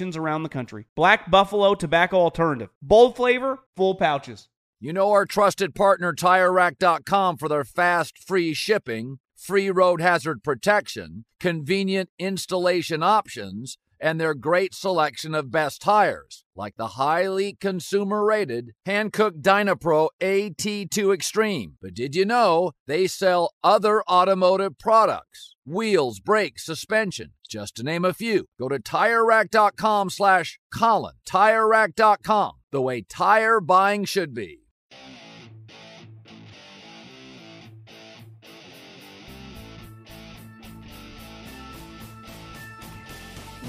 around the country. Black Buffalo Tobacco Alternative. Bold flavor, full pouches. You know our trusted partner TireRack.com for their fast, free shipping, free road hazard protection, convenient installation options, and their great selection of best tires, like the highly consumer rated Hankook Dynapro AT2 Xtreme. But did you know they sell other automotive products? Wheels, brakes, suspension, just to name a few. Go to TireRack.com slash Colin. TireRack.com, the way tire buying should be.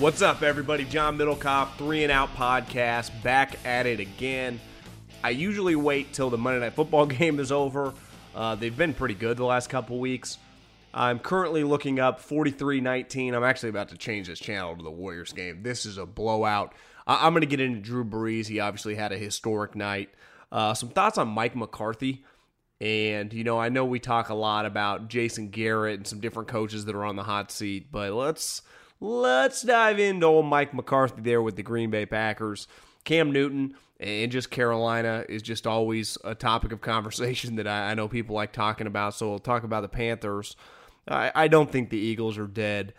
What's up, everybody? John Middlekauff, Three and Out Podcast, back at it again. I usually wait till the Monday Night Football game is over. Uh, they've been pretty good the last couple weeks. I'm currently looking up 43 19. I'm actually about to change this channel to the Warriors game. This is a blowout. I- am going to get into Drew Brees. He obviously had a historic night. Uh, some thoughts on Mike McCarthy. And, you know, I know we talk a lot about Jason Garrett and some different coaches that are on the hot seat, but let's let's dive into old Mike McCarthy there with the Green Bay Packers. Cam Newton and just Carolina is just always a topic of conversation that I, I know people like talking about. So we'll talk about the Panthers. I, I don't think the Eagles are dead.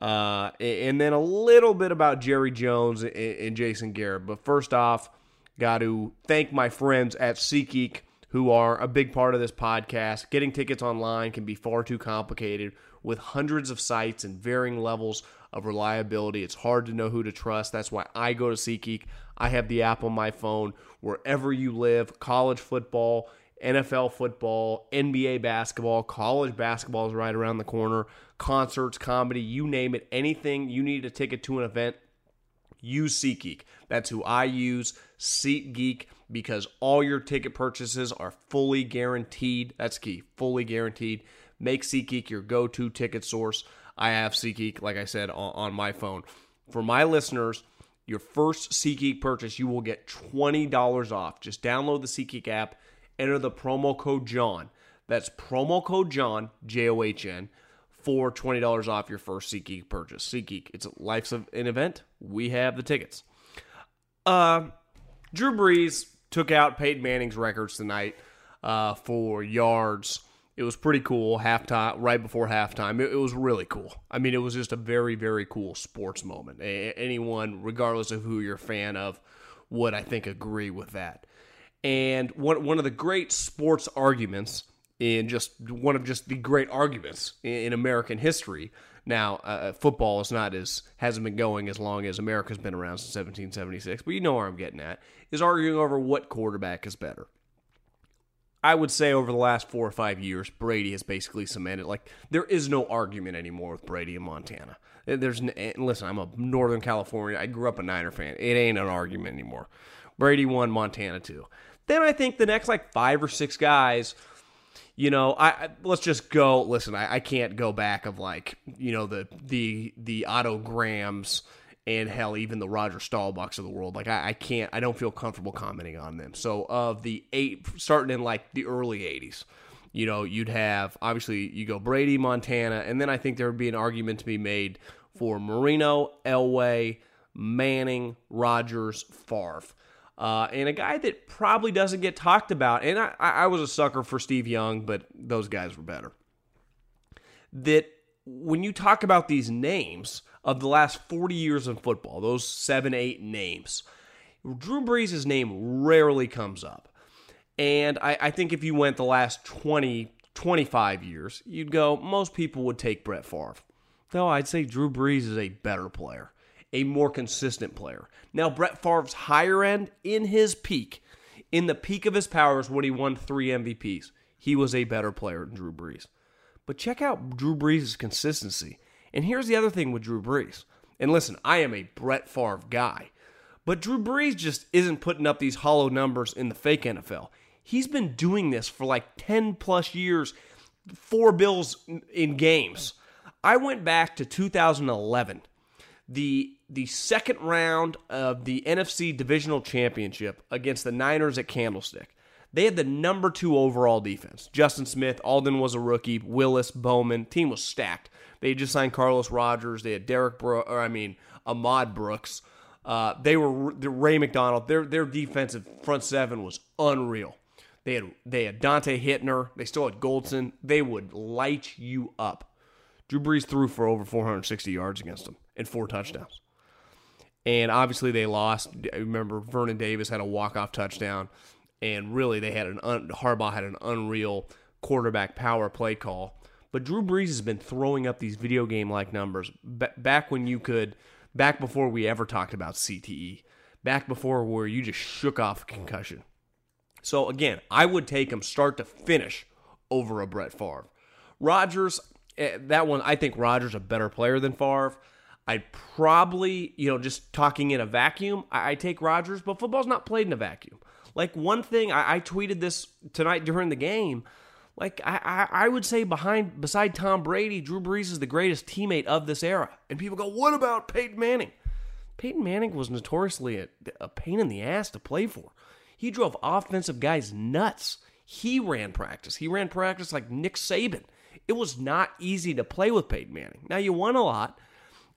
Uh, and then a little bit about Jerry Jones and, and Jason Garrett. But first off, got to thank my friends at SeatGeek who are a big part of this podcast. Getting tickets online can be far too complicated with hundreds of sites and varying levels of reliability. It's hard to know who to trust. That's why I go to SeatGeek. I have the app on my phone wherever you live. College football, NFL football, NBA basketball, college basketball is right around the corner. Concerts, comedy, you name it. Anything you need a ticket to an event, use SeatGeek. That's who I use, SeatGeek, because all your ticket purchases are fully guaranteed. That's key, fully guaranteed. Make SeatGeek your go to ticket source. I have SeatGeek, like I said, on, on my phone. For my listeners, your first SeatGeek purchase, you will get $20 off. Just download the SeatGeek app, enter the promo code John. That's promo code John, J O H N, for $20 off your first SeatGeek purchase. SeatGeek, it's life's of an event. We have the tickets. Uh, Drew Brees took out Peyton Manning's records tonight uh, for yards it was pretty cool. Halftime, right before halftime, it, it, was really cool. I mean, it was just a very, very cool sports moment. A- anyone, regardless of who you're a fan of, would I think agree with that. And one one of the great sports arguments in just one of just the great arguments in, in American history. Now, uh, uh, football is not as hasn't been going as long as America's been around since 1776, but you know where I'm getting at. Is arguing over what quarterback is better. I would say over the last four or five years, Brady has basically cemented. Like there is no argument anymore with Brady in Montana. Eh, there's eh, listen, I'm a Northern California. I grew up a Niner fan. It ain't an argument anymore. Brady won Montana too. Then I think the next like five or six guys, you know, I, I let's just go. Listen, I, I can't go back of like you know the the the Otto Grahams and hell, even the Roger Staubachs of the world. Like I, I can't, I don't feel comfortable commenting on them. So of the eight, starting in like the early '80s, you know, you'd have obviously you go Brady, Montana, and then I think there would be an argument to be made for Marino, Elway, Manning, Rodgers, Favre. Uh, and a guy that probably doesn't get talked about, and I, I was a sucker for Steve Young, but those guys were better. That when you talk about these names of the last 40 years in football, those seven, eight names, Drew Brees' name rarely comes up. And I, I think if you went the last 20, 25 years, you'd go, most people would take Brett Favre. Though I'd say Drew Brees is a better player a more consistent player. Now, Brett Favre's higher end in his peak, in the peak of his powers when he won three MVPs, he was a better player than Drew Brees. But check out Drew Brees' consistency. And here's the other thing with Drew Brees. And listen, I am a Brett Favre guy, but Drew Brees just isn't putting up these hollow numbers in the fake NFL. He's been doing this for like 10 plus years, four bills in games. I went back to 2011 the the second round of the NFC Divisional Championship against the Niners at Candlestick. They had the number two overall defense. Justin Smith, Aldon was a rookie, Willis, Bowman, team was stacked. They just signed Carlos Rogers. They had Derek, Bro- or I mean, Ahmad Brooks. Uh, they were Ray McDonald. Their their defensive front seven was unreal. They had they had Donte Whitner. They still had Goldson. They would light you up. Drew Brees threw for over 460 yards against them and four touchdowns. And obviously they lost. I remember Vernon Davis had a walk-off touchdown, and really they had an un, Harbaugh had an unreal quarterback power play call. But Drew Brees has been throwing up these video game like numbers back when you could, back before we ever talked about CTE, back before where you just shook off a concussion. So again, I would take him start to finish over a Brett Favre. Rodgers, Eh, that one, I think Rodgers a better player than Favre. I'd probably, you know, just talking in a vacuum, I, I take Rodgers, but football's not played in a vacuum. Like one thing, I, I tweeted this tonight during the game. Like I, I, I would say behind beside Tom Brady, Drew Brees is the greatest teammate of this era. And people go, "What about Peyton Manning?" Peyton Manning was notoriously a, a pain in the ass to play for. He drove offensive guys nuts. He ran practice. He ran practice like Nick Saban. It was not easy to play with Peyton Manning. Now you won a lot,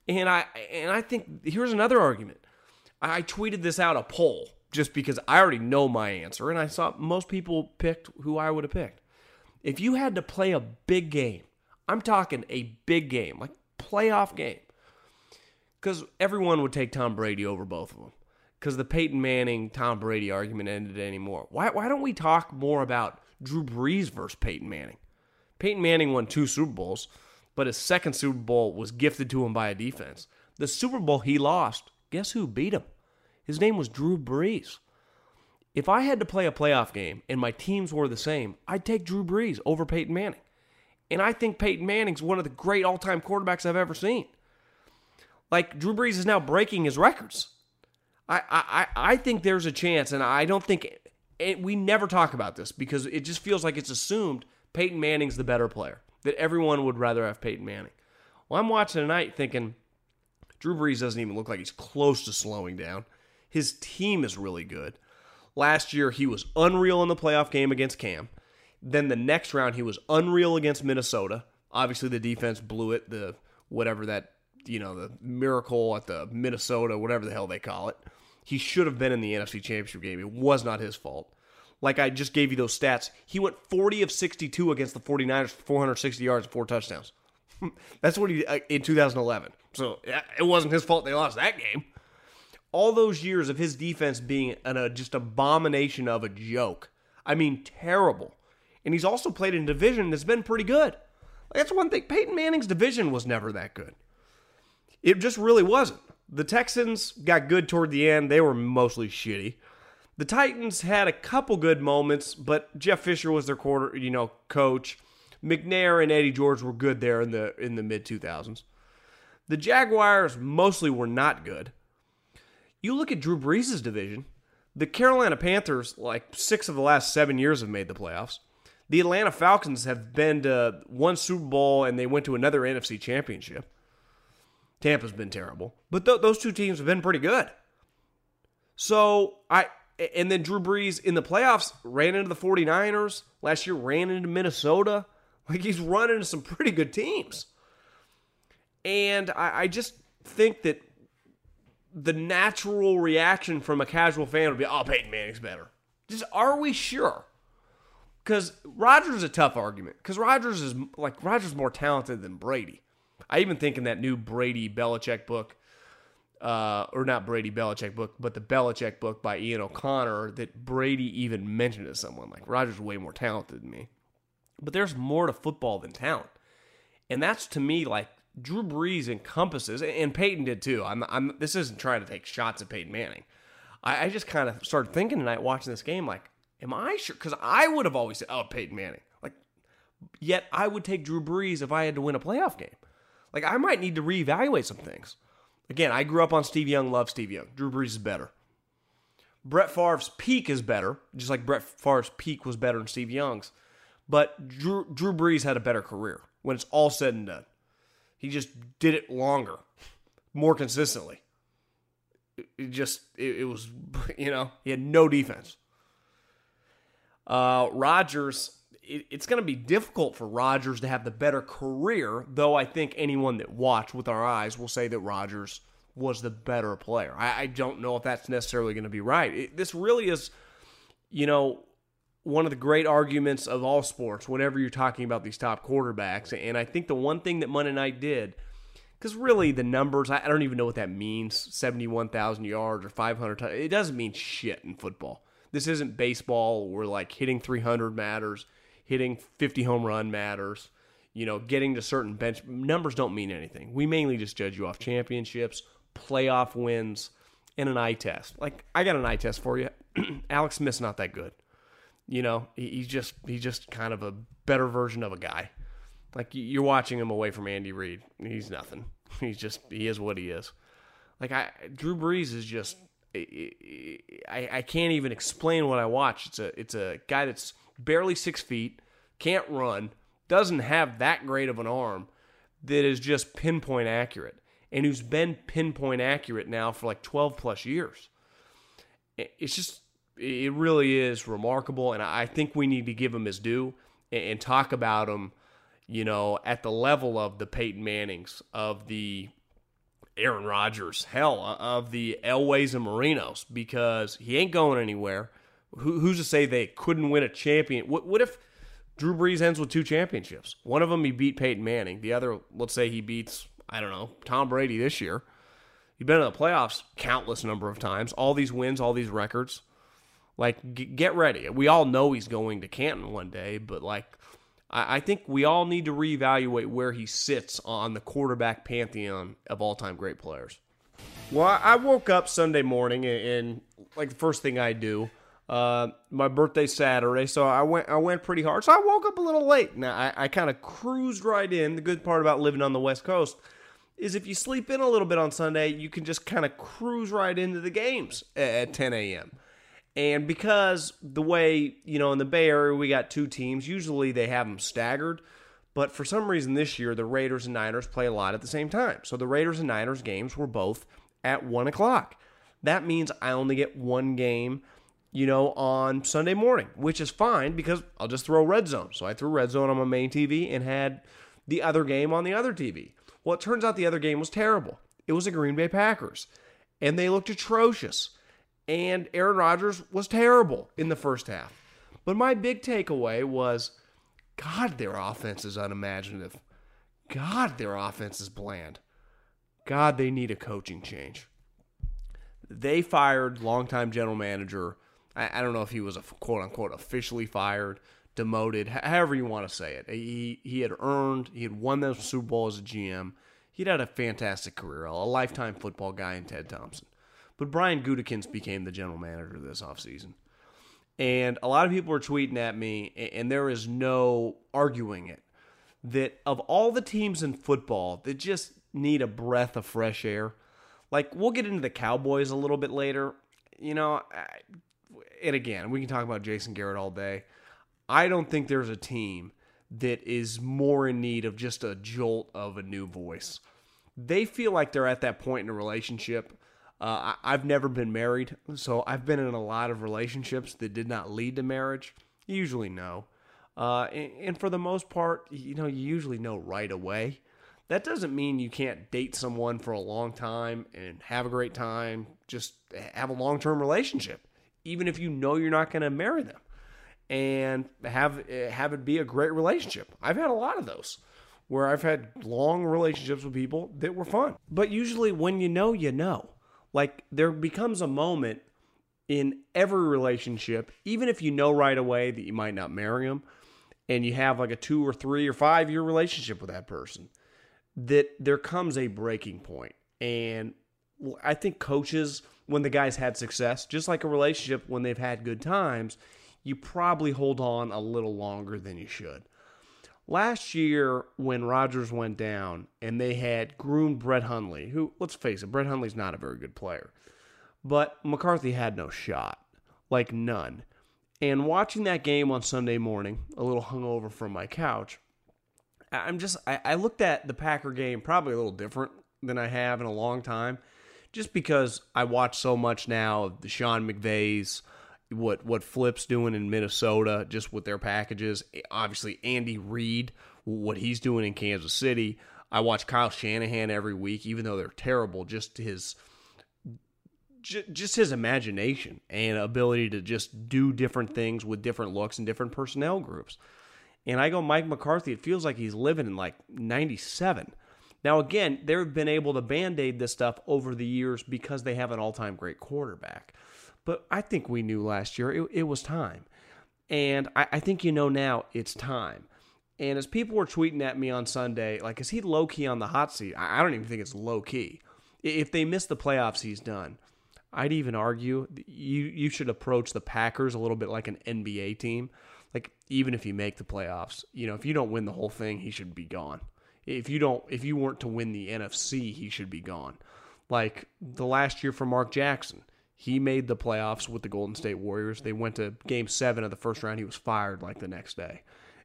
and I and I think here's another argument. I tweeted this out a poll just because I already know my answer, and I saw most people picked who I would have picked. If you had to play a big game, I'm talking a big game, like playoff game, because everyone would take Tom Brady over both of them. Because the Peyton Manning Tom Brady argument ended anymore. Why why don't we talk more about Drew Brees versus Peyton Manning? Peyton Manning won two Super Bowls, but his second Super Bowl was gifted to him by a defense. The Super Bowl he lost, guess who beat him? His name was Drew Brees. If I had to play a playoff game and my teams were the same, I'd take Drew Brees over Peyton Manning. And I think Peyton Manning's one of the great all time quarterbacks I've ever seen. Like, Drew Brees is now breaking his records. I, I, I think there's a chance, and I don't think we never talk about this because it just feels like it's assumed Peyton Manning's the better player, that everyone would rather have Peyton Manning. Well, I'm watching tonight thinking Drew Brees doesn't even look like he's close to slowing down. His team is really good. Last year, he was unreal in the playoff game against Cam. Then the next round, he was unreal against Minnesota. Obviously, the defense blew it, the whatever that, you know, the miracle at the Minnesota, whatever the hell they call it. He should have been in the NFC Championship game. It was not his fault like I just gave you those stats, he went 40 of 62 against the 49ers for 460 yards and four touchdowns. That's what he uh, in 2011. So it wasn't his fault they lost that game. All those years of his defense being an, a just abomination of a joke. I mean, terrible. And he's also played in a division that's been pretty good. That's one thing. Peyton Manning's division was never that good. It just really wasn't. The Texans got good toward the end. They were mostly shitty. The Titans had a couple good moments, but Jeff Fisher was their quarter, you know, coach. McNair and Eddie George were good there in the in the mid 2000s. The Jaguars mostly were not good. You look at Drew Brees' division. The Carolina Panthers, like six of the last seven years, have made the playoffs. The Atlanta Falcons have been to one Super Bowl and they went to another NFC championship. Tampa's been terrible, but th- those two teams have been pretty good. So I and then Drew Brees in the playoffs ran into the 49ers last year, ran into Minnesota. Like he's run into some pretty good teams. And I, I just think that the natural reaction from a casual fan would be, oh, Peyton Manning's better. Just are we sure? Because Rodgers is a tough argument. Because Rodgers is like Rodgers more talented than Brady. I even think in that new Brady Belichick book, uh, or not Brady Belichick book, but the Belichick book by Ian O'Connor, that Brady even mentioned to someone like Rodgers is way more talented than me. But there's more to football than talent, and that's to me like Drew Brees encompasses, and Peyton did too. I'm, I'm this isn't trying to take shots at Peyton Manning. I, I just kind of started thinking tonight watching this game, like, am I sure? Because I would have always said, oh, Peyton Manning. Like, yet I would take Drew Brees if I had to win a playoff game. Like, I might need to reevaluate some things. Again, I grew up on Steve Young, love Steve Young. Drew Brees is better. Brett Favre's peak is better, just like Brett Favre's peak was better than Steve Young's. But Drew, Drew Brees had a better career when it's all said and done. He just did it longer, more consistently. It just, it, it was, you know, he had no defense. Uh, Rodgers, it, it's going to be difficult for Rodgers to have the better career, though I think anyone that watched with our eyes will say that Rodgers was the better player. I, I don't know if that's necessarily going to be right. It, this really is, you know, one of the great arguments of all sports whenever you're talking about these top quarterbacks. And I think the one thing that Monday night did, because really the numbers, I don't even know what that means 71,000 yards or 500, it doesn't mean shit in football. This isn't baseball where like hitting 300 matters, hitting 50 home run matters, you know, getting to certain bench numbers don't mean anything. We mainly just judge you off championships, playoff wins, and an eye test. Like I got an eye test for you. Alex Smith's not that good. You know, he's just he's just kind of a better version of a guy. Like you're watching him away from Andy Reid. He's nothing. He's just he is what he is. Like I Drew Brees is just I, I can't even explain what I watch. It's a it's a guy that's barely six feet, can't run, doesn't have that great of an arm, that is just pinpoint accurate, and who's been pinpoint accurate now for like twelve plus years. It's just it really is remarkable, and I think we need to give him his due and, and talk about him, you know, at the level of the Peyton Mannings, of the Aaron Rodgers, hell, uh, of the Elways and Marinos, because he ain't going anywhere. Who, who's to say they couldn't win a champion? What, what if Drew Brees ends with two championships? One of them he beat Peyton Manning. The other, let's say he beats, I don't know, Tom Brady this year. He's been in the playoffs countless number of times. All these wins, all these records. Like, g- get ready. We all know he's going to Canton one day, but like, I, I think we all need to reevaluate where he sits on the quarterback pantheon of all time great players. Well, I woke up Sunday morning and, and like the first thing I do, uh, my birthday Saturday, so I went I went pretty hard. So I woke up a little late. Now I, I kind of cruised right in. The good part about living on the West Coast is if you sleep in a little bit on Sunday, you can just kind of cruise right into the games at 10 a.m. And because the way, you know, in the Bay Area, we got two teams, usually they have them staggered. But for some reason this year, the Raiders and Niners play a lot at the same time. So the Raiders and Niners games were both at 1 o'clock. That means I only get one game, you know, on Sunday morning, which is fine because I'll just throw Red Zone. So I threw Red Zone on my main TV and had the other game on the other TV. Well, it turns out the other game was terrible. It was the Green Bay Packers, and they looked atrocious and Aaron Rodgers was terrible in the first half. But my big takeaway was God, their offense is unimaginative. God, their offense is bland. God, they need a coaching change. They fired longtime general manager. I, I don't know if he was a quote unquote officially fired, demoted, however you want to say it. He he had earned, he had won the Super Bowl as a GM. He'd had a fantastic career, a lifetime football guy in Ted Thompson. But Brian Gutekunst became the general manager this offseason. And a lot of people are tweeting at me, and there is no arguing it, that of all the teams in football that just need a breath of fresh air, like we'll get into the Cowboys a little bit later. You know, and again, we can talk about Jason Garrett all day. I don't think there's a team that is more in need of just a jolt of a new voice they feel like they're at that point in a relationship. Uh, I, I've never been married, so I've been in a lot of relationships that did not lead to marriage. Usually, no. Uh, and, and for the most part, you know, you usually know right away. That doesn't mean you can't date someone for a long time and have a great time, just have a long term relationship, even if you know you're not going to marry them and have have it be a great relationship. I've had a lot of those where I've had long relationships with people that were fun. But usually when you know, you know. Like there becomes a moment in every relationship, even if you know right away that you might not marry them and you have like a 2 or 3 or 5 year relationship with that person, that there comes a breaking point. And I think coaches when the guys had success, just like a relationship when they've had good times, you probably hold on a little longer than you should. Last year, when Rodgers went down and they had groomed Brett Hundley, who, let's face it, Brett Hundley's not a very good player, but McCarthy had no shot, like none. And watching that game on Sunday morning, a little hungover from my couch, I'm just, I, I looked at the Packer game probably a little different than I have in a long time, just because I watch so much now of the Sean McVays what what Flip's doing in Minnesota, just with their packages. Obviously, Andy Reid, what he's doing in Kansas City. I watch Kyle Shanahan every week, even though they're terrible. Just his just his imagination and ability to just do different things with different looks and different personnel groups. And I go, Mike McCarthy, it feels like he's living in like 97. Now, again, they've been able to band aid this stuff over the years because they have an all time great quarterback. But I think we knew last year it, it was time. And I, I think you know now it's time. And as people were tweeting at me on Sunday, like, is he low key on the hot seat? I don't even think it's low key. If they miss the playoffs, he's done. I'd even argue you you should approach the Packers a little bit like an NBA team. Like even if you make the playoffs, you know, if you don't win the whole thing, he should be gone. If you don't if you weren't to win the NFC, he should be gone. Like the last year for Mark Jackson. He made the playoffs with the Golden State Warriors. They went to game seven of the first round. He was fired like the next day.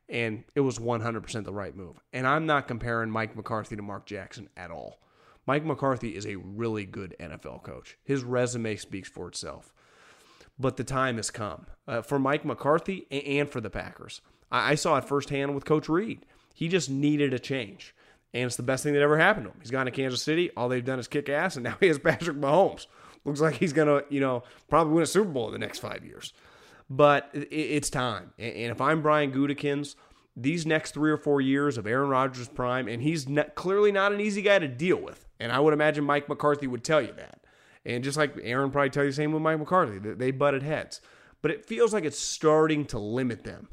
And it was 100% the right move. And I'm not comparing Mike McCarthy to Mark Jackson at all. Mike McCarthy is a really good NFL coach. His resume speaks for itself. But the time has come uh, for Mike McCarthy and for the Packers. I-, I saw it firsthand with Coach Reid. He just needed a change. And it's the best thing that ever happened to him. He's gone to Kansas City. All they've done is kick ass, and now he has Patrick Mahomes. Looks like he's going to, you know, probably win a Super Bowl in the next five years. But it's time. And if I'm Brian Gutekunst, these next three or four years of Aaron Rodgers' prime, and he's not, clearly not an easy guy to deal with. And I would imagine Mike McCarthy would tell you that. And just like Aaron probably tell you the same with Mike McCarthy, they butted heads. But it feels like it's starting to limit them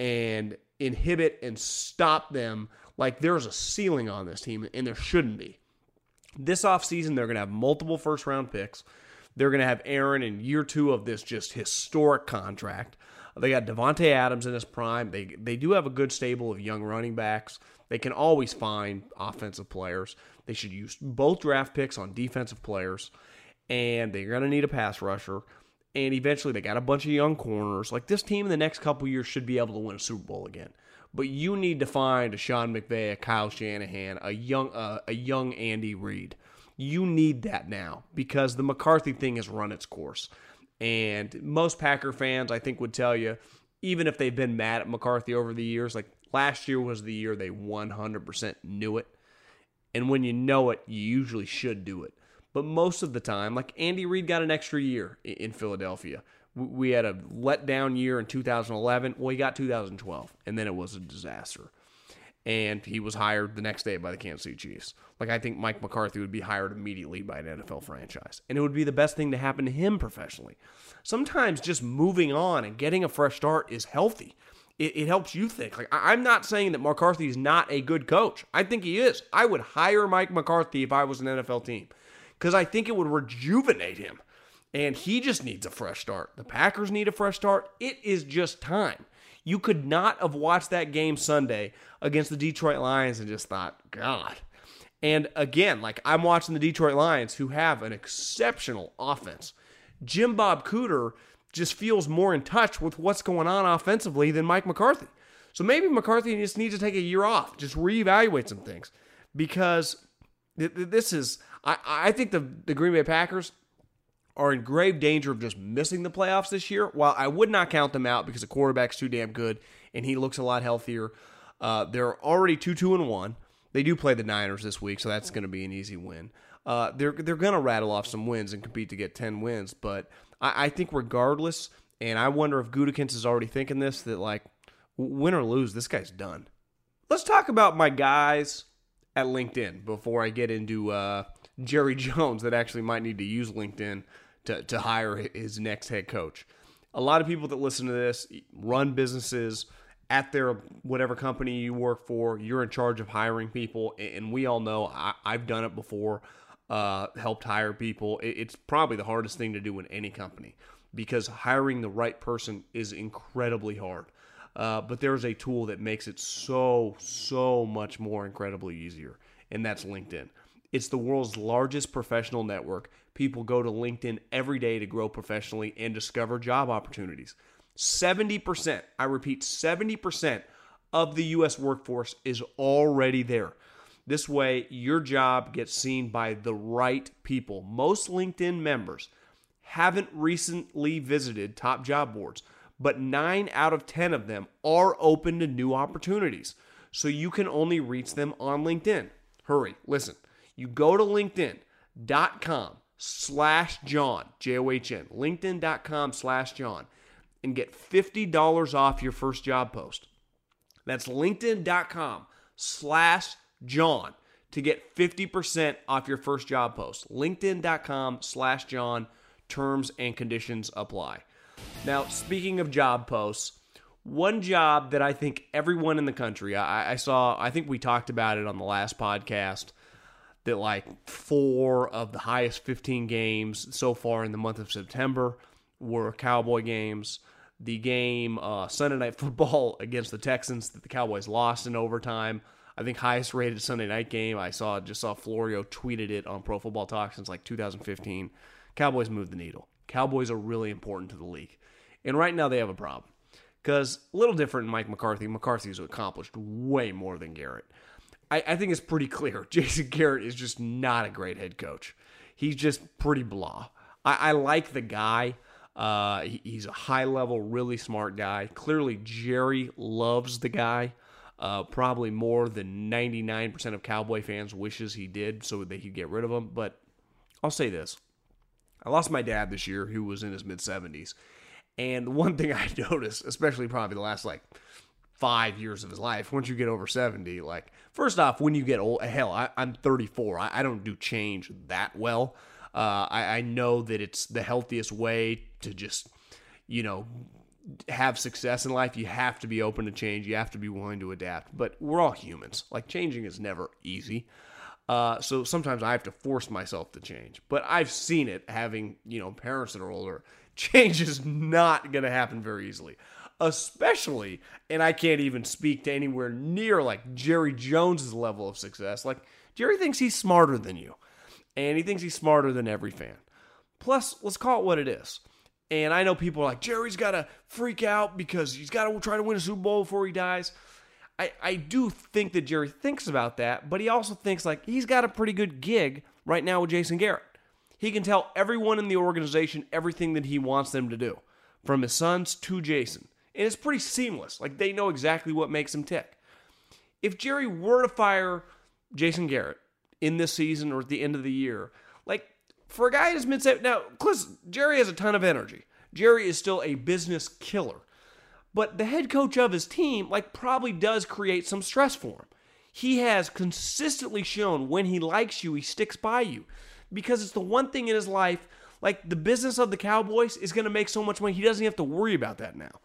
and inhibit and stop them. Like there's a ceiling on this team, and there shouldn't be. This offseason, they're going to have multiple first round picks. They're going to have Aaron in year two of this just historic contract. They got Davante Adams in his prime. They they do have a good stable of young running backs. They can always find offensive players. They should use both draft picks on defensive players, and they're going to need a pass rusher. And eventually, they got a bunch of young corners. Like this team in the next couple years should be able to win a Super Bowl again. But you need to find a Sean McVay, a Kyle Shanahan, a young uh, a young Andy Reid. You need that now because the McCarthy thing has run its course. And most Packer fans, I think, would tell you, even if they've been mad at McCarthy over the years, like last year was the year they 100% knew it. And when you know it, you usually should do it. But most of the time, like Andy Reid got an extra year in Philadelphia. We had a letdown year in 2011. Well, he got 2012, and then it was a disaster. And he was hired the next day by the Kansas City Chiefs. Like, I think Mike McCarthy would be hired immediately by an NFL franchise. And it would be the best thing to happen to him professionally. Sometimes just moving on and getting a fresh start is healthy. It, it helps you think. Like, I'm not saying that McCarthy is not a good coach. I think he is. I would hire Mike McCarthy if I was an NFL team because I think it would rejuvenate him and he just needs a fresh start. The Packers need a fresh start. It is just time. You could not have watched that game Sunday against the Detroit Lions and just thought, God. And again, like I'm watching the Detroit Lions who have an exceptional offense. Jim Bob Cooter just feels more in touch with what's going on offensively than Mike McCarthy. So maybe McCarthy just needs to take a year off, just reevaluate some things. Because This is, I, I think the, the Green Bay Packers are in grave danger of just missing the playoffs this year. While I would not count them out because the quarterback's too damn good and he looks a lot healthier. Uh, they're already two two and one. They do play the Niners this week, so that's going to be an easy win. Uh, they're they're going to rattle off some wins and compete to get ten wins, but I, I think regardless, and I wonder if Gutekunst is already thinking this that like win or lose, this guy's done. Let's talk about my guys at LinkedIn before I get into uh, Jerry Jones that actually might need to use LinkedIn to, to hire his next head coach. A lot of people that listen to this run businesses at their whatever company you work for. You're in charge of hiring people, and we all know I, have done it before. Uh, helped hire people. It's probably the hardest thing to do in any company because hiring the right person is incredibly hard. Uh, but there's a tool that makes it so, so much more incredibly easier, and that's LinkedIn. It's the world's largest professional network. People go to LinkedIn every day to grow professionally and discover job opportunities. 70%, I repeat, 70% of the US workforce is already there. This way, your job gets seen by the right people. Most LinkedIn members haven't recently visited top job boards but nine out of 10 of them are open to new opportunities. So you can only reach them on LinkedIn. Hurry, listen. You go to linkedin.com slash John, J O H N, linkedin.com slash John, and get $50 off your first job post. That's linkedin.com slash John to get 50% off your first job post. LinkedIn.com slash John. Terms and conditions apply. Now, speaking of job posts, one job that I think everyone in the country, I, I, saw, I think we talked about it on the last podcast, that like four of the highest 15 games so far in the month of September were Cowboy games. The game, uh, Sunday Night Football against the Texans, that the Cowboys lost in overtime. I think highest rated Sunday night game. I saw just saw Florio tweeted it on Pro Football Talk since like 2015. Cowboys moved the needle. Cowboys are really important to the league. And right now they have a problem. Because a little different Mike McCarthy. McCarthy's accomplished way more than Garrett. I, I think it's pretty clear. Jason Garrett is just not a great head coach. He's just pretty blah. I, I like the guy. Uh, he, he's a high level, really smart guy. Clearly, Jerry loves the guy. Uh, probably more than 99% of Cowboy fans wishes he did so they could get rid of him. But I'll say this I lost my dad this year, who was in his mid 70s. And one thing I noticed, especially probably the last like five years of his life, once you get over 70, like, first off, when you get old, hell, I, am 34. I, I, don't do change that well. Uh, I, I know that it's the healthiest way to just, you know, have success in life. You have to be open to change. You have to be willing to adapt. But we're all humans. Like, changing is never easy. Uh, so sometimes I have to force myself to change. But I've seen it having, you know, parents that are older. Change is not going to happen very easily. Especially, and I can't even speak to anywhere near like Jerry Jones's level of success. Like, Jerry thinks he's smarter than you, and he thinks he's smarter than every fan. Plus, let's call it what it is. And I know people are like, Jerry's got to freak out because he's got to try to win a Super Bowl before he dies. I, I do think that Jerry thinks about that, but he also thinks like he's got a pretty good gig right now with Jason Garrett. He can tell everyone in the organization everything that he wants them to do, from his sons to Jason. And it's pretty seamless. Like they know exactly what makes him tick. If Jerry were to fire Jason Garrett in this season or at the end of the year, like for a guy who's mid now, listen, Jerry has a ton of energy. Jerry is still a business killer. But the head coach of his team, like, probably does create some stress for him. He has consistently shown when he likes you, he sticks by you because it's the one thing in his life, like the business of the Cowboys is going to make so much money, he doesn't have to worry about that now.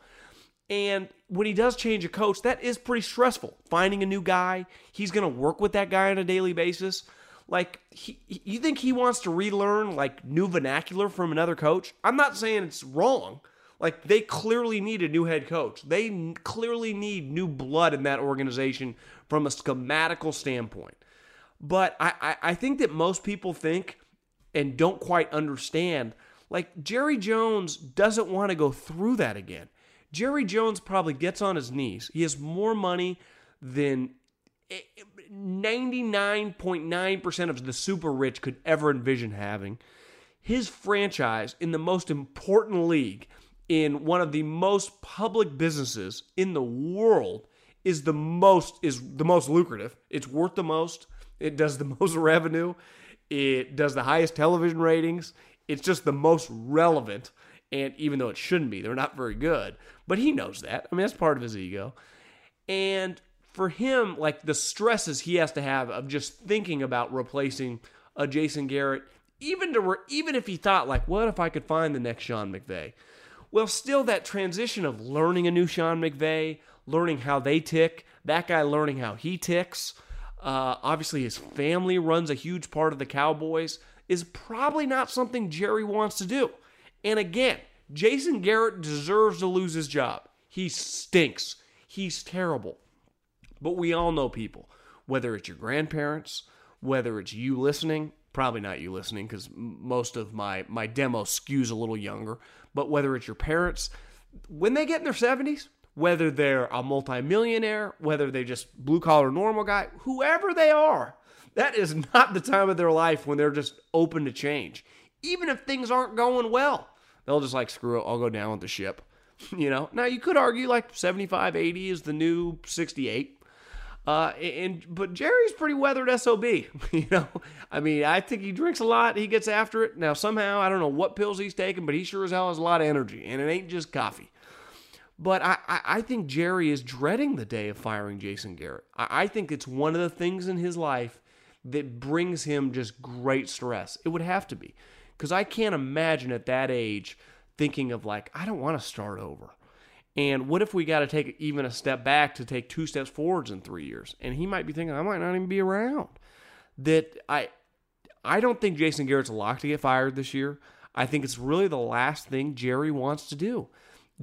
And when he does change a coach, that is pretty stressful. Finding a new guy, he's going to work with that guy on a daily basis. Like, he, you think he wants to relearn like new vernacular from another coach? I'm not saying it's wrong. Like they clearly need a new head coach. They clearly need new blood in that organization from a schematical standpoint. But I, I, I think that most people think and don't quite understand. Like Jerry Jones doesn't want to go through that again. Jerry Jones probably gets on his knees. He has more money than eh, 99.9% of the super rich could ever envision having. His franchise in the most important league, in one of the most public businesses in the world, is the most is the most lucrative. It's worth the most. It does the most revenue. It does the highest television ratings. It's just the most relevant. And even though it shouldn't be, they're not very good. But he knows that. I mean, that's part of his ego. And for him, like the stresses he has to have of just thinking about replacing a Jason Garrett, even to re- even if he thought like, what if I could find the next Sean McVay? Well, still that transition of learning a new Sean McVay, learning how they tick, that guy learning how he ticks. Uh, obviously, his family runs a huge part of the Cowboys. Is probably not something Jerry wants to do. And again, Jason Garrett deserves to lose his job. He stinks. He's terrible. But we all know people, whether it's your grandparents, whether it's you listening, probably not you listening because most of my, my demo skews a little younger, but whether it's your parents, when they get in their 70s, whether they're a multimillionaire, whether they're just blue collar normal guy, whoever they are, that is not the time of their life when they're just open to change. Even if things aren't going well, they'll just like, screw it, I'll go down with the ship. You know, now you could argue like 75, 80 is the new 68. Uh, and but Jerry's pretty weathered sob. You know, I mean, I think he drinks a lot. He gets after it. Now somehow I don't know what pills he's taking, but he sure as hell has a lot of energy, and it ain't just coffee. But I, I think Jerry is dreading the day of firing Jason Garrett. I, I think it's one of the things in his life that brings him just great stress. It would have to be. Because I can't imagine at that age thinking of, like, I don't want to start over. And what if we got to take even a step back to take two steps forwards in three years? And he might be thinking, I might not even be around. That I, I don't think Jason Garrett's a lock to get fired this year. I think it's really the last thing Jerry wants to do.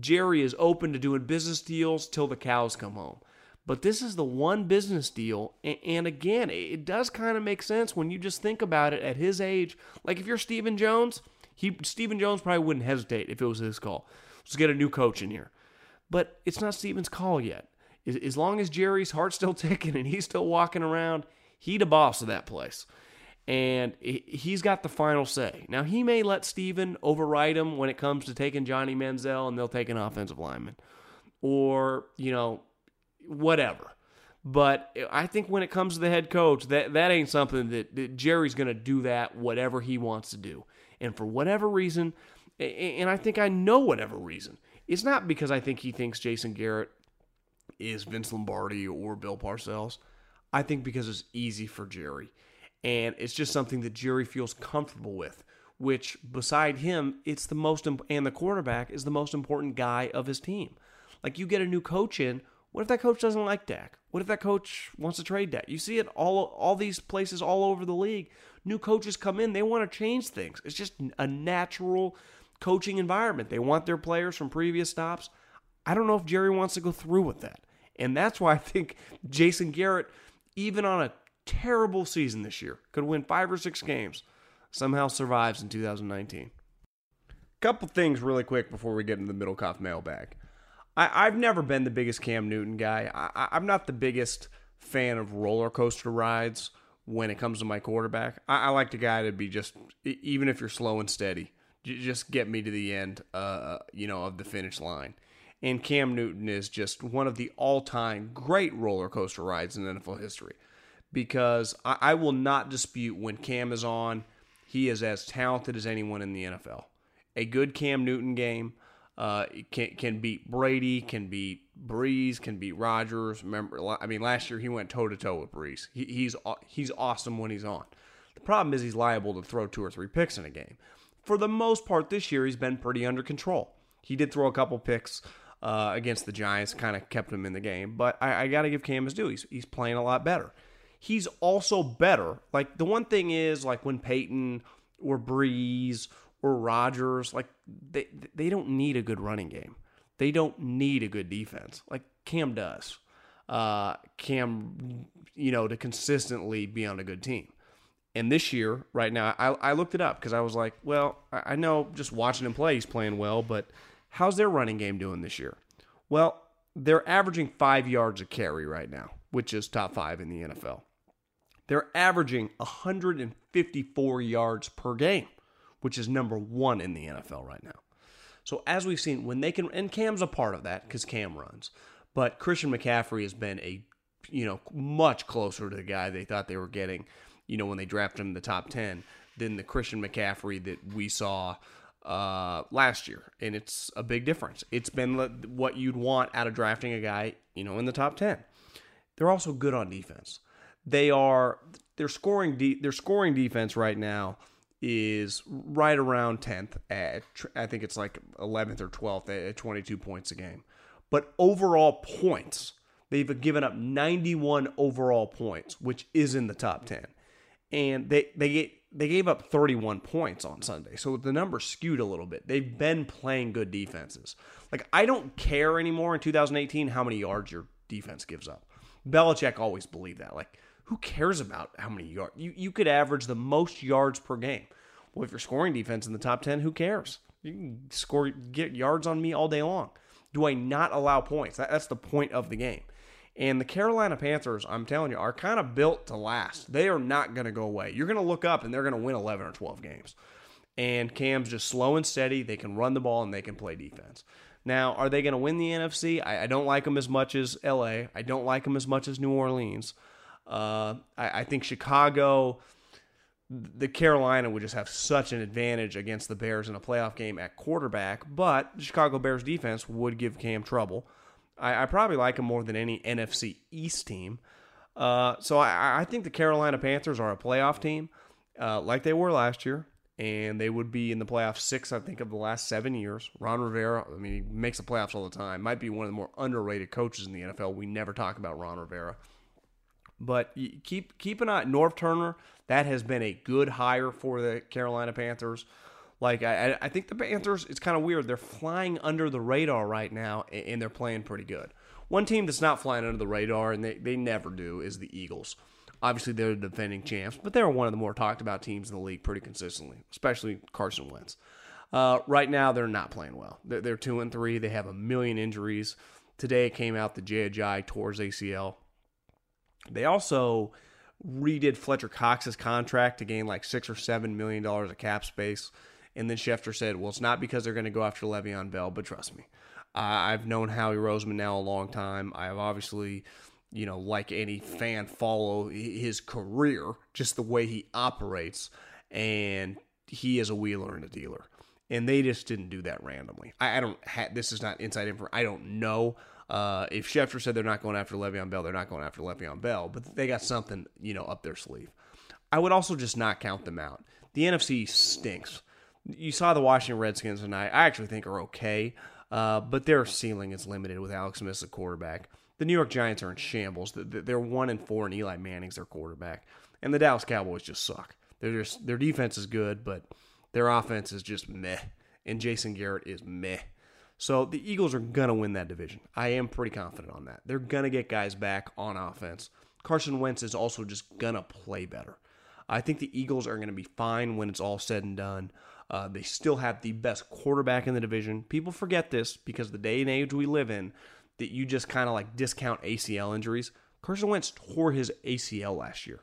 Jerry is open to doing business deals till the cows come home. But this is the one business deal. And again, it does kind of make sense when you just think about it at his age. Like if you're Stephen Jones, he Stephen Jones probably wouldn't hesitate if it was his call. Let's get a new coach in here. But it's not Stephen's call yet. As long as Jerry's heart's still ticking and he's still walking around, he the boss of that place and he's got the final say. Now, he may let Stephen override him when it comes to taking Johnny Manziel and they'll take an offensive lineman or, you know, whatever. But I think when it comes to the head coach, that, that ain't something that, that Jerry's going to do that whatever he wants to do. And for whatever reason, and I think I know whatever reason, it's not because I think he thinks Jason Garrett is Vince Lombardi or Bill Parcells. I think because it's easy for Jerry and it's just something that Jerry feels comfortable with. Which, beside him, it's the most imp- and the quarterback is the most important guy of his team. Like you get a new coach in, what if that coach doesn't like Dak? What if that coach wants to trade Dak? You see it all all these places all over the league. New coaches come in, they want to change things. It's just a natural coaching environment. They want their players from previous stops. I don't know if Jerry wants to go through with that. And that's why I think Jason Garrett, even on a terrible season this year. Could win five or six games. Somehow survives in 2019. Couple things really quick before we get into the middle Middlekauff mailbag. I, have never been the biggest Cam Newton guy. I, I'm not the biggest fan of roller coaster rides when it comes to my quarterback. I, I like the guy to be just, even if you're slow and steady, just get me to the end, uh, you know, of the finish line. And Cam Newton is just one of the all-time great roller coaster rides in NFL history because I, I will not dispute when Cam is on, he is as talented as anyone in the NFL. A good Cam Newton game uh, can can beat Brady, can beat Brees, can beat Rodgers. Remember, I mean, last year he went toe to toe with Brees. He, he's he's awesome when he's on. The problem is he's liable to throw two or three picks in a game. For the most part, this year he's been pretty under control. He did throw a couple picks uh, against the Giants, kind of kept him in the game. But I, I got to give Cam his due. He's he's playing a lot better he's also better. Like the one thing is like when Peyton or Brees or Rodgers, like they they don't need a good running game. They don't need a good defense. Like Cam does. Uh, Cam, you know, to consistently be on a good team. And this year, right now, I, I looked it up because I was like, well, I know just watching him play, he's playing well, but how's their running game doing this year? Well, they're averaging five yards a carry right now. which is top five in the NFL. They're averaging 154 yards per game, which is number one in the NFL right now. So as we've seen, when they can, and Cam's a part of that because Cam runs, but Christian McCaffrey has been a, you know, much closer to the guy they thought they were getting, you know, when they drafted him in the top ten than the Christian McCaffrey that we saw uh, last year, and it's a big difference. It's been what you'd want out of drafting a guy, you know, in the top ten. They're also good on defense. They are they're scoring de- their scoring defense right now is right around 10th at I think it's like 11th or 12th at 22 points a game. But overall points, they've given up 91 overall points, which is in the top 10. And they they they gave up 31 points on Sunday. So the numbers skewed a little bit. They've been playing good defenses. Like I don't care anymore in 2018 how many yards your defense gives up. Belichick always believed that. Like who cares about how many yards? You, you could average the most yards per game. Well, if you're scoring defense in the top 10, who cares? You can score, get yards on me all day long. Do I not allow points? That, that's the point of the game. And the Carolina Panthers, I'm telling you, are kind of built to last. They are not going to go away. You're going to look up and they're going to win 11 or 12 games. And Cam's just slow and steady. They can run the ball and they can play defense. Now, are they going to win the NFC? I, I, don't like them as much as LA. I don't like them as much as New Orleans. Uh, I, I think Chicago, the Carolina would just have such an advantage against the Bears in a playoff game at quarterback, but the Chicago Bears defense would give Cam trouble. I, I probably like him more than any NFC East team. Uh, so I, I, think the Carolina Panthers are a playoff team, uh, like they were last year, and they would be in the playoffs six, I think, of the last seven years. Ron Rivera, I mean, he makes the playoffs all the time. Might be one of the more underrated coaches in the NFL. We never talk about Ron Rivera. But keep keep an eye. Norv Turner, that has been a good hire for the Carolina Panthers. Like I, I think the Panthers, it's kind of weird. They're flying under the radar right now, and they're playing pretty good. One team that's not flying under the radar, and they, they never do, is the Eagles. Obviously, they're the defending champs, but they're one of the more talked about teams in the league pretty consistently, especially Carson Wentz. Uh, right now, they're not playing well. They're, they're, two and three. They have a million injuries. Today it came out that tore his ACL. They also redid Fletcher Cox's contract to gain like six or seven million dollars of cap space. And then Schefter said, "Well, it's not because they're going to go after Le'Veon Bell, but trust me, I've known Howie Roseman now a long time. I have obviously, you know, like any fan, follow his career, just the way he operates, and he is a wheeler and a dealer." And they just didn't do that randomly. I, I don't. Ha- this is not inside info. I don't know. Uh, if Schefter said they're not going after Le'Veon Bell, they're not going after Le'Veon Bell, but they got something, you know, up their sleeve. I would also just not count them out. The NFC stinks. You saw the Washington Redskins tonight. I actually think are okay, uh, but their ceiling is limited with Alex Smith as quarterback. The New York Giants are in shambles. They're one and four, and Eli Manning's their quarterback. And the Dallas Cowboys just suck. They're just their defense is good, but their offense is just meh. And Jason Garrett is meh. So the Eagles are going to win that division. I am pretty confident on that. They're going to get guys back on offense. Carson Wentz is also just going to play better. I think the Eagles are going to be fine when it's all said and done. Uh, they still have the best quarterback in the division. People forget this because the day and age we live in, that you just kind of like discount ACL injuries. Carson Wentz tore his ACL last year.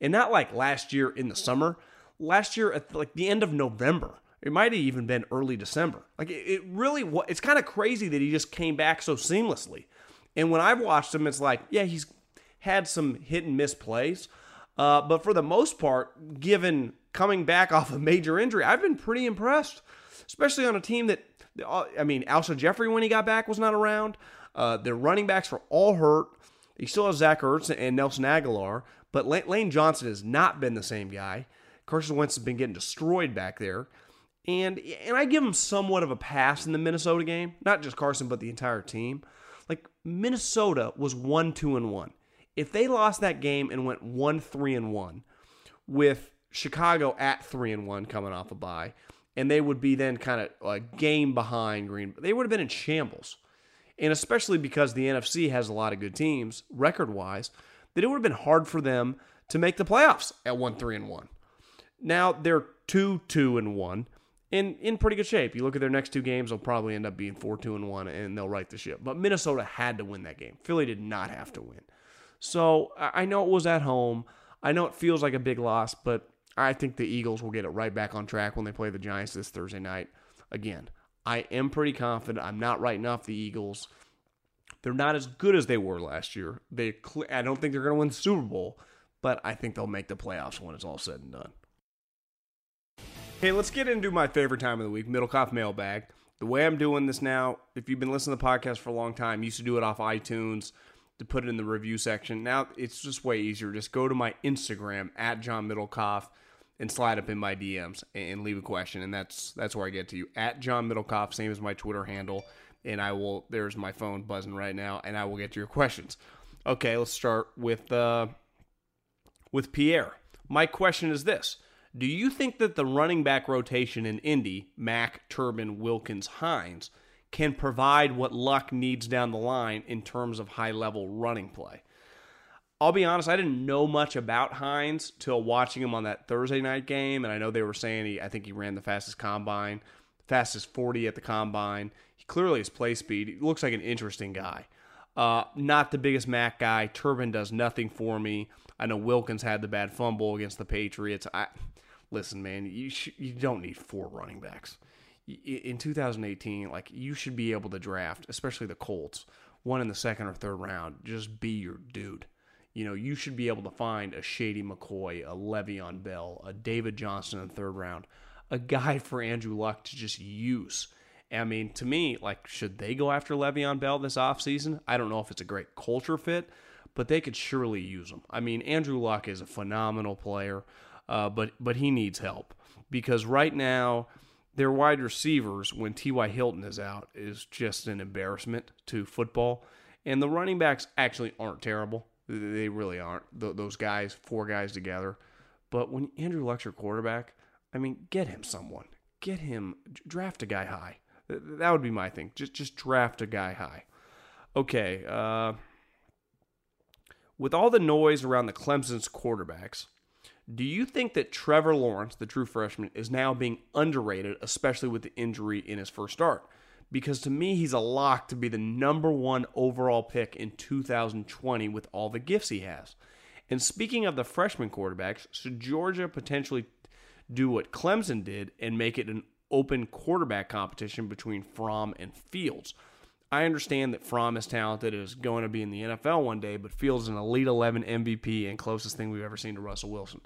And not like last year in the summer, last year at like the end of November. It might have even been early December. Like it, really, it's kind of crazy that he just came back so seamlessly. And when I've watched him, it's like, yeah, he's had some hit and miss plays, uh, but for the most part, given coming back off a major injury, I've been pretty impressed, especially on a team that, uh, I mean, Alshon Jeffery when he got back was not around. Uh, their running backs were all hurt. He still has Zach Ertz and Nelson Agholor, but Lane Johnson has not been the same guy. Carson Wentz has been getting destroyed back there. And and I give them somewhat of a pass in the Minnesota game, not just Carson, but the entire team. Like Minnesota was one two and one. If they lost that game and went one three and one, with Chicago at three and one coming off a bye, and they would be then kind of a game behind Green, they would have been in shambles. And especially because the NFC has a lot of good teams record wise, that it would have been hard for them to make the playoffs at one three and one. Now they're two two and one in in pretty good shape. You look at their next two games; they'll probably end up being four two and one, and they'll right the ship. But Minnesota had to win that game. Philly did not have to win. So I know it was at home. I know it feels like a big loss, but I think the Eagles will get it right back on track when they play the Giants this Thursday night. Again, I am pretty confident. I'm not writing off the Eagles. They're not as good as they were last year. They, I don't think they're going to win the Super Bowl, but I think they'll make the playoffs when it's all said and done. Okay, let's get into my favorite time of the week, Middlekauff mailbag. The way I'm doing this now, if you've been listening to the podcast for a long time, used to do it off iTunes to put it in the review section. Now it's just way easier. Just go to my Instagram at John Middlekauff and slide up in my DMs and leave a question, and that's that's where I get to you at John Middlekauff, same as my Twitter handle, and I will. There's my phone buzzing right now, and I will get to your questions. Okay, let's start with uh, with Pierre. My question is this: Do you think that the running back rotation in Indy, Mack, Turbin, Wilkins, Hines, can provide what Luck needs down the line in terms of high level running play? I'll be honest, I didn't know much about Hines till watching him on that Thursday night game, and I know they were saying he, I think he ran the fastest combine, fastest 40 at the combine. He clearly has play speed. He looks like an interesting guy. Uh, not the biggest Mack guy. Turbin does nothing for me. I know Wilkins had the bad fumble against the Patriots. I listen, man. You sh- you don't need four running backs in 2018. Like you should be able to draft, especially the Colts, one in the second or third round. Just be your dude. You know, you should be able to find a Shady McCoy, a Le'Veon Bell, a David Johnson in the third round, a guy for Andrew Luck to just use. I mean, to me, like, should they go after Le'Veon Bell this offseason? I don't know if it's a great culture fit, but they could surely use him. I mean, Andrew Luck is a phenomenal player, uh, but but he needs help because right now their wide receivers, when T.Y. Hilton is out, is just an embarrassment to football. And the running backs actually aren't terrible. They really aren't. those guys, four guys together. But when Andrew Luck's your quarterback, I mean, get him someone. Get him, draft a guy high. That would be my thing. Just just draft a guy high. Okay. Uh, with all the noise around the Clemson's quarterbacks, do you think that Trevor Lawrence, the true freshman, is now being underrated, especially with the injury in his first start? because to me, he's a lock to be the number one overall pick in 2020 with all the gifts he has. And speaking of the freshman quarterbacks, should Georgia potentially do what Clemson did and make it an open quarterback competition between Fromm and Fields? I understand that Fromm is talented, is going to be in the NFL one day, but Fields is an Elite 11 MVP and closest thing we've ever seen to Russell Wilson.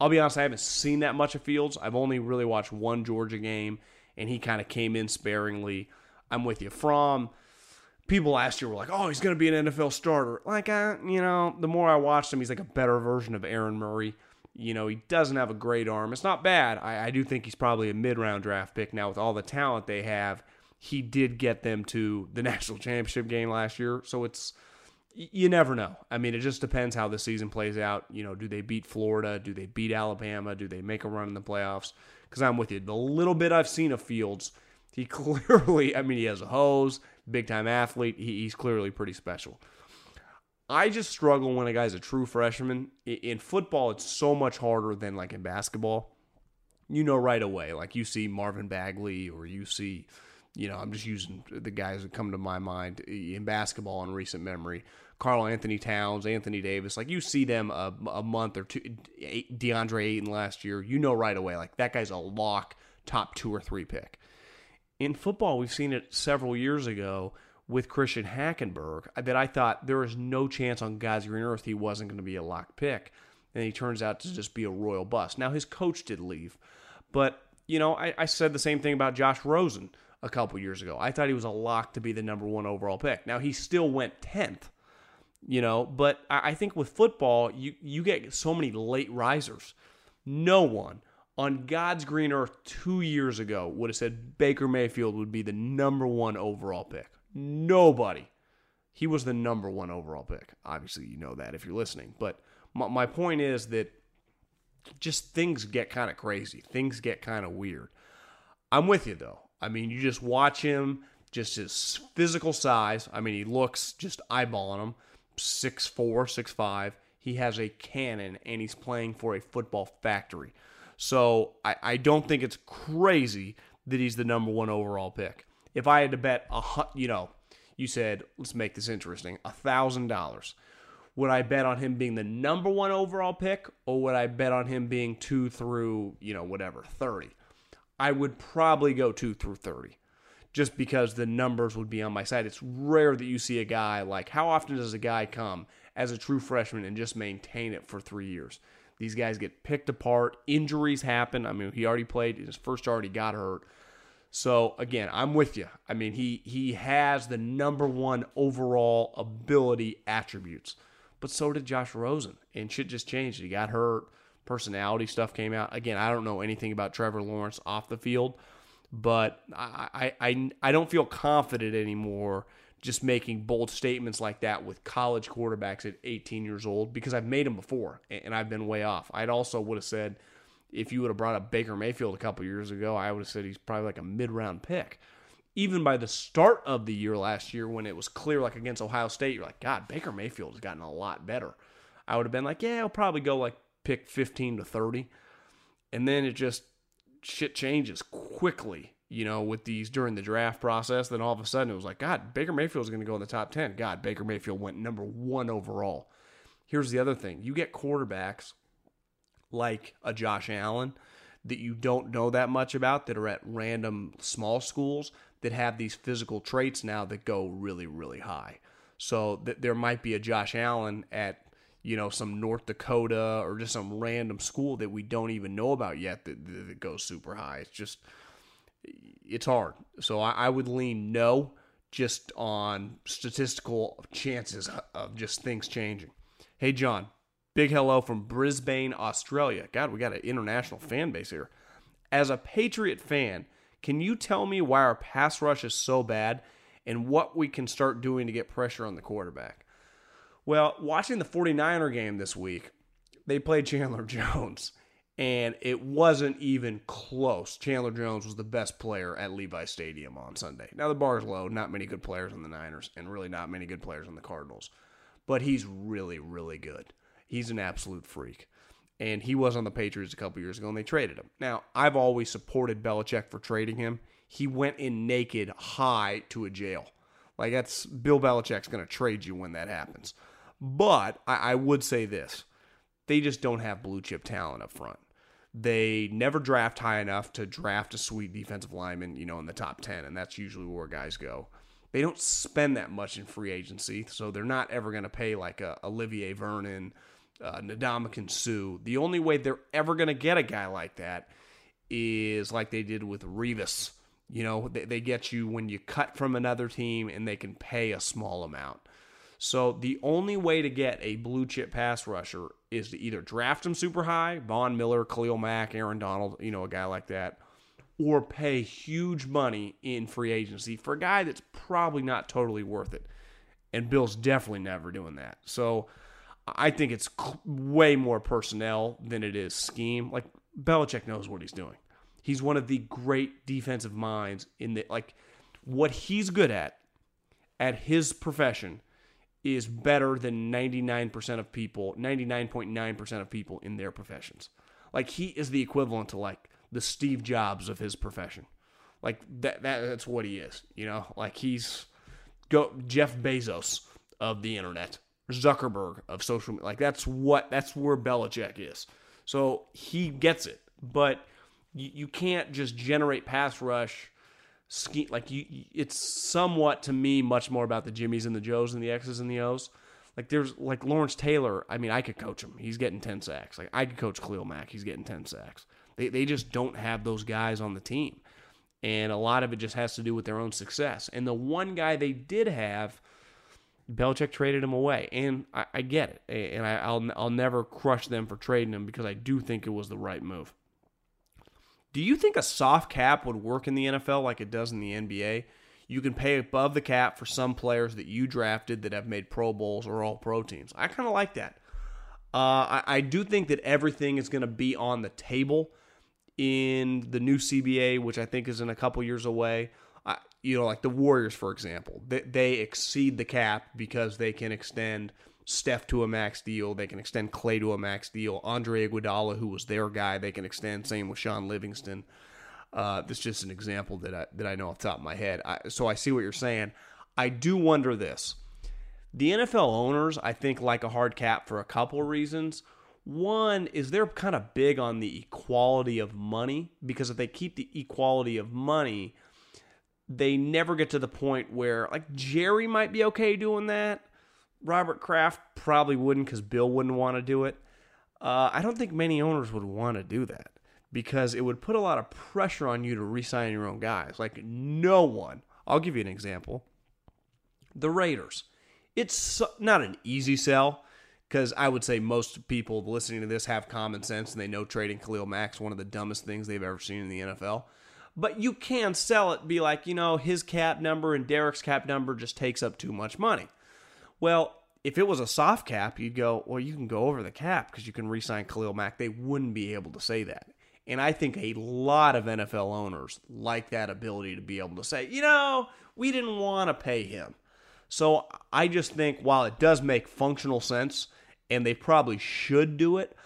I'll be honest, I haven't seen that much of Fields. I've only really watched one Georgia game and he kind of came in sparingly. I'm with you. Fromm people last year were like, "Oh, he's going to be an NFL starter." Like, uh, you know, the more I watched him, he's like a better version of Aaron Murray. You know, he doesn't have a great arm. It's not bad. I, I do think he's probably a mid-round draft pick now with all the talent they have. He did get them to the national championship game last year, so it's you never know. I mean, it just depends how the season plays out. You know, do they beat Florida? Do they beat Alabama? Do they make a run in the playoffs? because I'm with you. The little bit I've seen of Fields, he clearly, I mean, he has a hose, big time athlete. He, he's clearly pretty special. I just struggle when a guy's a true freshman. In football, it's so much harder than like in basketball. You know right away. Like you see Marvin Bagley or you see, you know, I'm just using the guys that come to my mind in basketball in recent memory. Karl-Anthony Towns, Anthony Davis, like you see them a, a month or two, DeAndre Ayton last year, you know right away, like that guy's a lock, top two or three pick. In football, we've seen it several years ago with Christian Hackenberg uh, that I thought there was no chance on God's green earth he wasn't going to be a lock pick. And he turns out to just be a royal bust. Now, his coach did leave, but, you know, I, I said the same thing about Josh Rosen a couple years ago. I thought he was a lock to be the number one overall pick. Now, he still went 10th you know. But I think with football, you you get so many late risers. No one on God's green earth two years ago would have said Baker Mayfield would be the number one overall pick. Nobody. He was the number one overall pick. Obviously, you know that if you're listening. But my, my point is that just things get kind of crazy. Things get kind of weird. I'm with you though. I mean, you just watch him, just his physical size. I mean, he looks just eyeballing him six four, six five. He has a cannon, and he's playing for a football factory. So I, I don't think it's crazy that he's the number one overall pick. If I had to bet a you know, you said let's make this interesting, a thousand dollars. Would I bet on him being the number one overall pick, or would I bet on him being two through, you know, whatever, 30? I would probably go two through 30 just because the numbers would be on my side. It's rare that you see a guy like, how often does a guy come as a true freshman and just maintain it for three years? These guys get picked apart. Injuries happen. I mean, he already played his first start, he got hurt. So again, I'm with you. I mean, he he has the number one overall ability attributes, but so did Josh Rosen, and shit just changed. He got hurt. Personality stuff came out. Again, I don't know anything about Trevor Lawrence off the field, but I I I don't feel confident anymore just making bold statements like that with college quarterbacks at 18 years old because I've made them before and I've been way off. I'd also would have said if you would have brought up Baker Mayfield a couple years ago, I would have said he's probably like a mid-round pick. Even by the start of the year last year, when it was clear, like against Ohio State, you're like, God, Baker Mayfield has gotten a lot better. I would have been like, yeah, I'll probably go like pick 15 to 30. And then it just, shit changes quickly, you know, with these during the draft process. Then all of a sudden it was like, God, Baker Mayfield's going to go in the top 10. God, Baker Mayfield went number one overall. Here's the other thing you get quarterbacks like a Josh Allen that you don't know that much about that are at random small schools that have these physical traits now that go really, really high. So th- there might be a Josh Allen at you know some North Dakota or just some random school that we don't even know about yet that, that goes super high. It's just it's hard. So I, I would lean no, just on statistical chances of just things changing. Hey John, Big hello from Brisbane, Australia. God, we got an international fan base here. As a Patriot fan, can you tell me why our pass rush is so bad and what we can start doing to get pressure on the quarterback? Well, watching the 49er game this week, they played Chandler Jones, and it wasn't even close. Chandler Jones was the best player at Levi Stadium on Sunday. Now, the bar is low, not many good players on the Niners, and really not many good players on the Cardinals, but he's really, really good. He's an absolute freak. And he was on the Patriots a couple years ago, and they traded him. Now, I've always supported Belichick for trading him. He went in naked high to a jail. Like, that's Bill Belichick's going to trade you when that happens. But I, I would say this they just don't have blue chip talent up front. They never draft high enough to draft a sweet defensive lineman, you know, in the top 10, and that's usually where guys go. They don't spend that much in free agency, so they're not ever going to pay like a Olivier Vernon uh, Ndamukong Suh. The only way they're ever going to get a guy like that is like they did with Revis. You know, they, they get you when you cut from another team and they can pay a small amount. So the only way to get a blue chip pass rusher is to either draft him super high, Von Miller, Khalil Mack, Aaron Donald, you know, a guy like that, or pay huge money in free agency for a guy that's probably not totally worth it. And Bill's definitely never doing that. So I think it's way more personnel than it is scheme. Like Belichick knows what he's doing. He's one of the great defensive minds in the like what he's good at at his profession is better than 99% of people, 99.9% of people in their professions. Like he is the equivalent to like the Steve Jobs of his profession. Like that, that that's what he is, you know? Like he's go Jeff Bezos of the internet. Zuckerberg of social media. Like that's what that's where Belichick is. So he gets it, but you, you can't just generate pass rush scheme. Like you, it's somewhat to me much more about the Jimmies and the Joes and the X's and the O's. Like there's like Lawrence Taylor. I mean, I could coach him. He's getting ten sacks. Like I could coach Khalil Mack. He's getting ten sacks. They they just don't have those guys on the team, and a lot of it just has to do with their own success. And the one guy they did have Belichick traded him away, and I, I get it, and I, will I'll never crush them for trading him because I do think it was the right move. Do you think a soft cap would work in the NFL like it does in the NBA? You can pay above the cap for some players that you drafted that have made Pro Bowls or All Pro teams. I kind of like that. Uh, I, I do think that everything is going to be on the table in the new CBA, which I think is in a couple years away you know, like the Warriors, for example, they, they exceed the cap because they can extend Steph to a max deal. They can extend Clay to a max deal. Andre Iguodala, who was their guy, they can extend. Same with Shaun Livingston. Uh, this is just an example that I that I know off the top of my head. I, so I see what you're saying. I do wonder this: The NFL owners, I think, like a hard cap for a couple of reasons. One is they're kind of big on the equality of money because if they keep the equality of money, they never get to the point where, like, Jerry might be okay doing that. Robert Kraft probably wouldn't because Bill wouldn't want to do it. Uh, I don't think many owners would want to do that because it would put a lot of pressure on you to re-sign your own guys. Like no one. I'll give you an example. The Raiders. It's not an easy sell because I would say most people listening to this have common sense and they know trading Khalil Mack's one of the dumbest things they've ever seen in the NFL. But you can sell it, be like, you know, his cap number and Derek's cap number just takes up too much money. Well, if it was a soft cap, you'd go, well, you can go over the cap because you can re sign Khalil Mack. They wouldn't be able to say that. And I think a lot of NFL owners like that ability to be able to say, you know, we didn't want to pay him. So I just think while it does make functional sense and they probably should do it,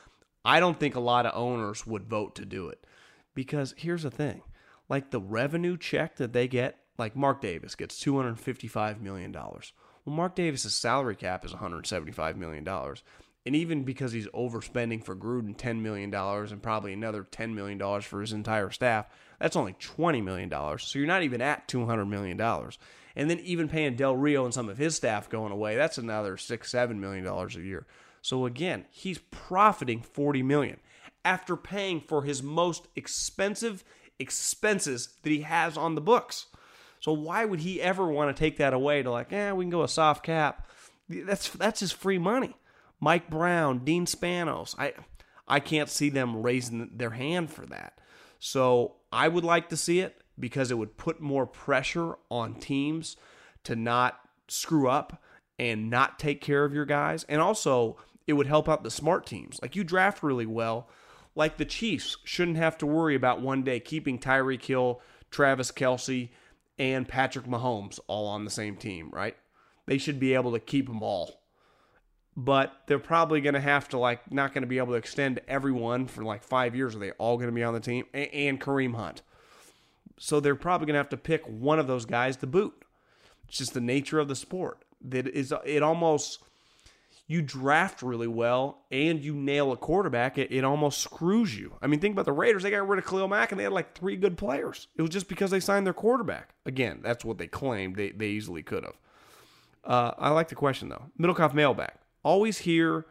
I don't think a lot of owners would vote to do it. Because here's the thing like the revenue check that they get, like Mark Davis gets $255 million. Well, Mark Davis's salary cap is $175 million. And even because he's overspending for Gruden $10 million and probably another $10 million for his entire staff, that's only $20 million. So you're not even at $200 million. And then even paying Del Rio and some of his staff going away, that's another six, $7 million a year. So again, he's profiting 40 million after paying for his most expensive expenses that he has on the books. So why would he ever want to take that away to like, yeah, we can go a soft cap? That's that's his free money. Mike Brown, Dean Spanos. I I can't see them raising their hand for that. So I would like to see it because it would put more pressure on teams to not screw up and not take care of your guys. And also it would help out the smart teams. Like you draft really well. Like the Chiefs shouldn't have to worry about one day keeping Tyreek Hill, Travis Kelce, and Patrick Mahomes all on the same team, right? They should be able to keep them all but they're probably going to have to like not going to be able to extend everyone for like five years. Are they all going to be on the team and, Kareem Hunt? So they're probably going to have to pick one of those guys to boot. It's just the nature of the sport. That is, it almost you draft really well and you nail a quarterback, it, it almost screws you. I mean, think about the Raiders. They got rid of Khalil Mack and they had like three good players. It was just because they signed their quarterback. Again, that's what they claimed. They, they easily could have. Uh, I like the question though. Middlekauff mailbag always hear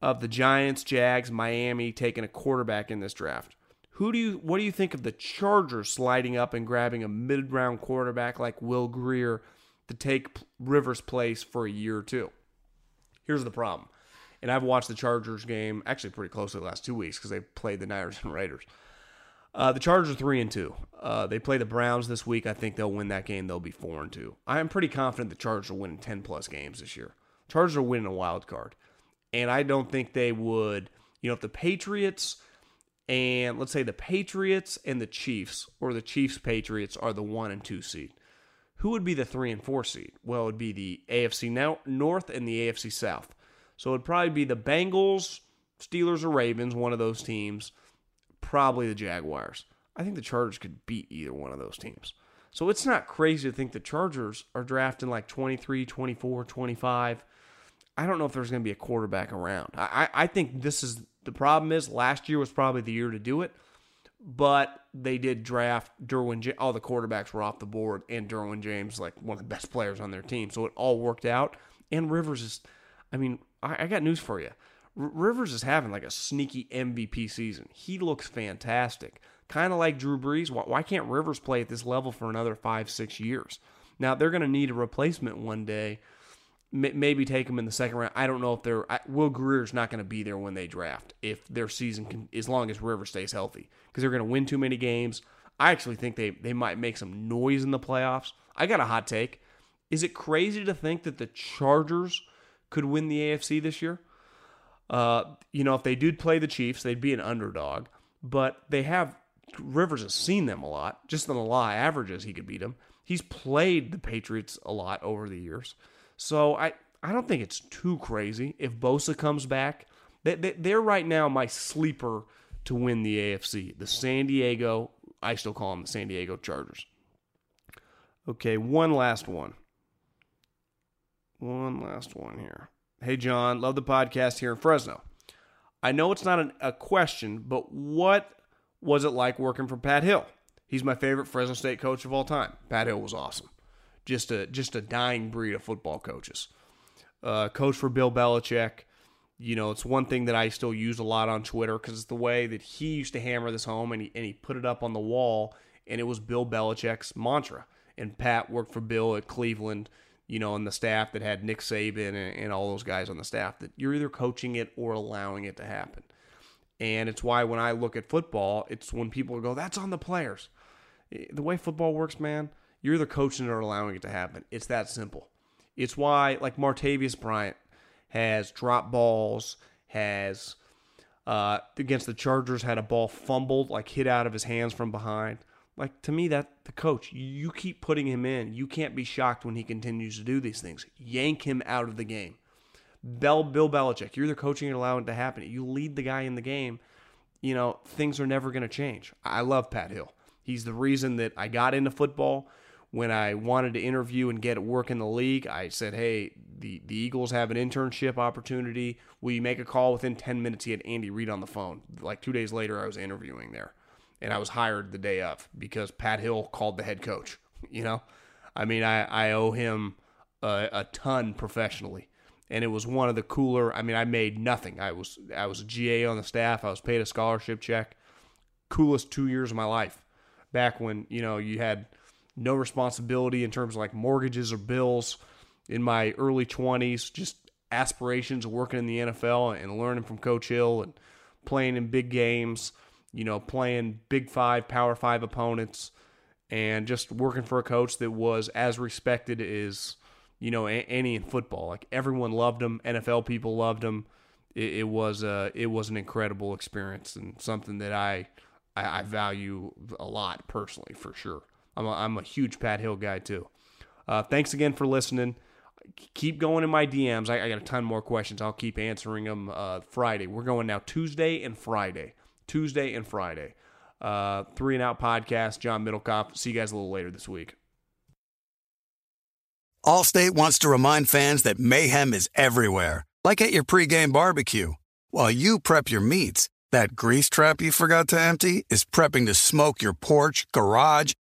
of the Giants, Jags, Miami taking a quarterback in this draft. Who do you what do you think of the Chargers sliding up and grabbing a mid-round quarterback like Will Grier to take Rivers' place for a year or two? Here's the problem. And I've watched the Chargers game actually pretty closely the last two weeks because they played the Niners and Raiders. Uh, the Chargers are three and two. Uh, they play the Browns this week. I think they'll win that game. They'll be four and two. I am pretty confident the Chargers will win ten plus games this year. Chargers are winning a wild card. And I don't think they would, you know, if the Patriots and let's say the Patriots and the Chiefs or the Chiefs Patriots are the 1 and 2 seed. Who would be the 3 and 4 seed? Well, it would be the AFC North and the AFC South. So it'd probably be the Bengals, Steelers or Ravens, one of those teams, probably the Jaguars. I think the Chargers could beat either one of those teams. So it's not crazy to think the Chargers are drafting like 23, 24, 25 I don't know if there's going to be a quarterback around. I, I think this is the problem is last year was probably the year to do it, but they did draft Derwin. All the quarterbacks were off the board, and Derwin James like one of the best players on their team, so it all worked out. And Rivers is, I mean, I, I got news for you. R- Rivers is having like a sneaky MVP season. He looks fantastic, kind of like Drew Brees. Why, why can't Rivers play at this level for another five, six years? Now they're going to need a replacement one day maybe take them in the second round. I don't know if they're I, Will Grier's not going to be there when they draft if their season can, as long as River stays healthy because they're going to win too many games. I actually think they they might make some noise in the playoffs. I got a hot take. Is it crazy to think that the Chargers could win the AFC this year? Uh, you know, if they did play the Chiefs, they'd be an underdog, but they have Rivers has seen them a lot. Just on the law averages, he could beat them. He's played the Patriots a lot over the years. So I, I don't think it's too crazy if Bosa comes back. They, they, they're right now my sleeper to win the AFC. The San Diego, I still call them the San Diego Chargers. Okay, one last one. one last one here. Hey, John, love the podcast here in Fresno. I know it's not an, a question, but what was it like working for Pat Hill? He's my favorite Fresno State coach of all time. Pat Hill was awesome. Just a just a dying breed of football coaches. Uh, coach for Bill Belichick. You know, it's one thing that I still use a lot on Twitter because it's the way that he used to hammer this home and he, and he put it up on the wall, and it was Bill Belichick's mantra. And Pat worked for Bill at Cleveland, you know, and the staff that had Nick Saban and, and all those guys on the staff that you're either coaching it or allowing it to happen. And it's why when I look at football, it's when people go, that's on the players the way football works, man, you're either coaching it or allowing it to happen. It's that simple. It's why, like Martavis Bryant has dropped balls, has uh, against the Chargers had a ball fumbled, like hit out of his hands from behind. Like to me, that the coach, you keep putting him in. You can't be shocked when he continues to do these things. Yank him out of the game. Bell, Bill Belichick, you're either coaching or allowing it to happen. You lead the guy in the game. You know things are never going to change. I love Pat Hill. He's the reason that I got into football. When I wanted to interview and get work in the league, I said, "Hey, the the Eagles have an internship opportunity. Will you make a call within 10 minutes?" He had Andy Reid on the phone. Like 2 days later, I was interviewing there. And I was hired the day of because Pat Hill called the head coach, you know? I mean, I I owe him a, a ton professionally and it was one of the cooler. I mean, I made nothing. I was I was a GA on the staff. I was paid a scholarship check. Coolest two years of my life back when you know you had no responsibility in terms of like mortgages or bills. In my early 20s just aspirations of working in the NFL and learning from coach Hill and playing in big games you know playing big 5 power 5 opponents and just working for a coach that was as respected as you know any in football. Like everyone loved him. NFL people loved him. It, it was a it was an incredible experience and something that I I, I value a lot personally for sure. I'm a, I'm a huge Pat Hill guy too. Uh, thanks again for listening. Keep going in my DMs. I, I got a ton more questions. I'll keep answering them uh, Friday. We're going now Tuesday and Friday. Tuesday and Friday. Uh, three and out podcast. John Middlekauff. See you guys a little later this week. Allstate wants to remind fans that mayhem is everywhere, like at your pregame barbecue. While you prep your meats, that grease trap you forgot to empty is prepping to smoke your porch, garage,